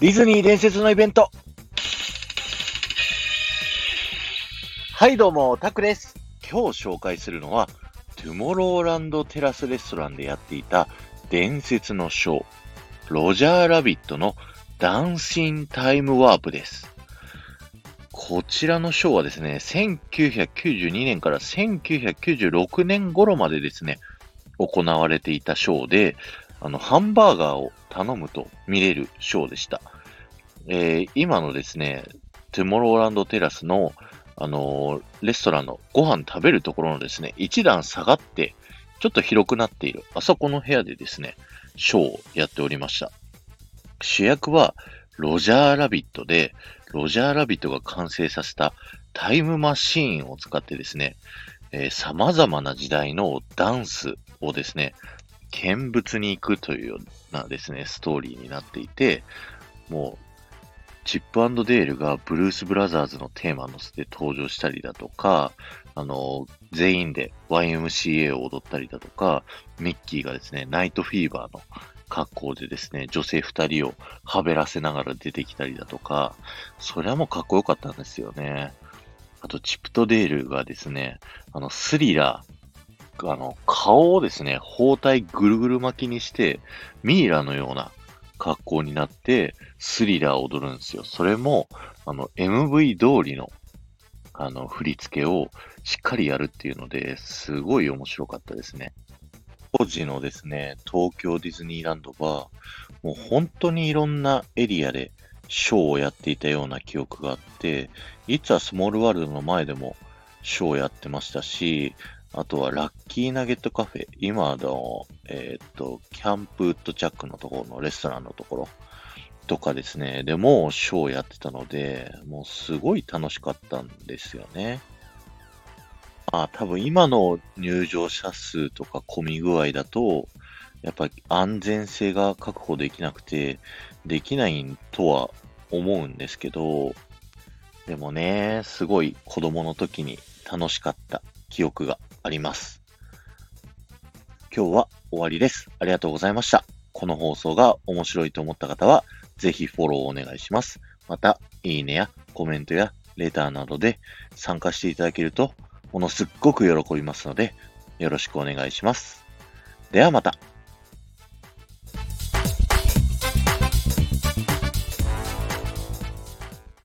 ディズニー伝説のイベント。はい、どうも、タクです。今日紹介するのは、トゥモローランドテラスレストランでやっていた伝説のショー、ロジャーラビットのダンシンタイムワープです。こちらのショーはですね、1992年から1996年頃までですね、行われていたショーで、あの、ハンバーガーを頼むと見れるショーでした。えー今のですね、トゥモローランドテラスの、あのーレストランのご飯食べるところのですね、一段下がって、ちょっと広くなっている、あそこの部屋でですね、ショーをやっておりました。主役は、ロジャーラビットで、ロジャーラビットが完成させたタイムマシーンを使ってですね、えー様々な時代のダンスをですね、見物に行くというようなですね、ストーリーになっていて、もう、チップデールがブルース・ブラザーズのテーマのせて登場したりだとか、あの、全員で YMCA を踊ったりだとか、ミッキーがですね、ナイトフィーバーの格好でですね、女性二人をはべらせながら出てきたりだとか、それはもうかっこよかったんですよね。あと、チップとデールがですね、あの、スリラー、あの、顔をですね、包帯ぐるぐる巻きにして、ミイラのような格好になって、スリラーを踊るんですよ。それも、あの、MV 通りの、あの、振り付けをしっかりやるっていうので、すごい面白かったですね。当時のですね、東京ディズニーランドは、もう本当にいろんなエリアでショーをやっていたような記憶があって、いつはスモールワールドの前でもショーをやってましたし、あとはラッキーナゲットカフェ、今の、えーっと、キャンプウッドチャックのところのレストランのところ。とかですね、でもショーやってたので、もうすごい楽しかったんですよね。まあ多分今の入場者数とか混み具合だと、やっぱり安全性が確保できなくて、できないとは思うんですけど、でもね、すごい子供の時に楽しかった記憶が。あります。今日は終わりです。ありがとうございました。この放送が面白いと思った方は、ぜひフォローをお願いします。また、いいねやコメントやレターなどで参加していただけると、ものすっごく喜びますので、よろしくお願いします。ではまた。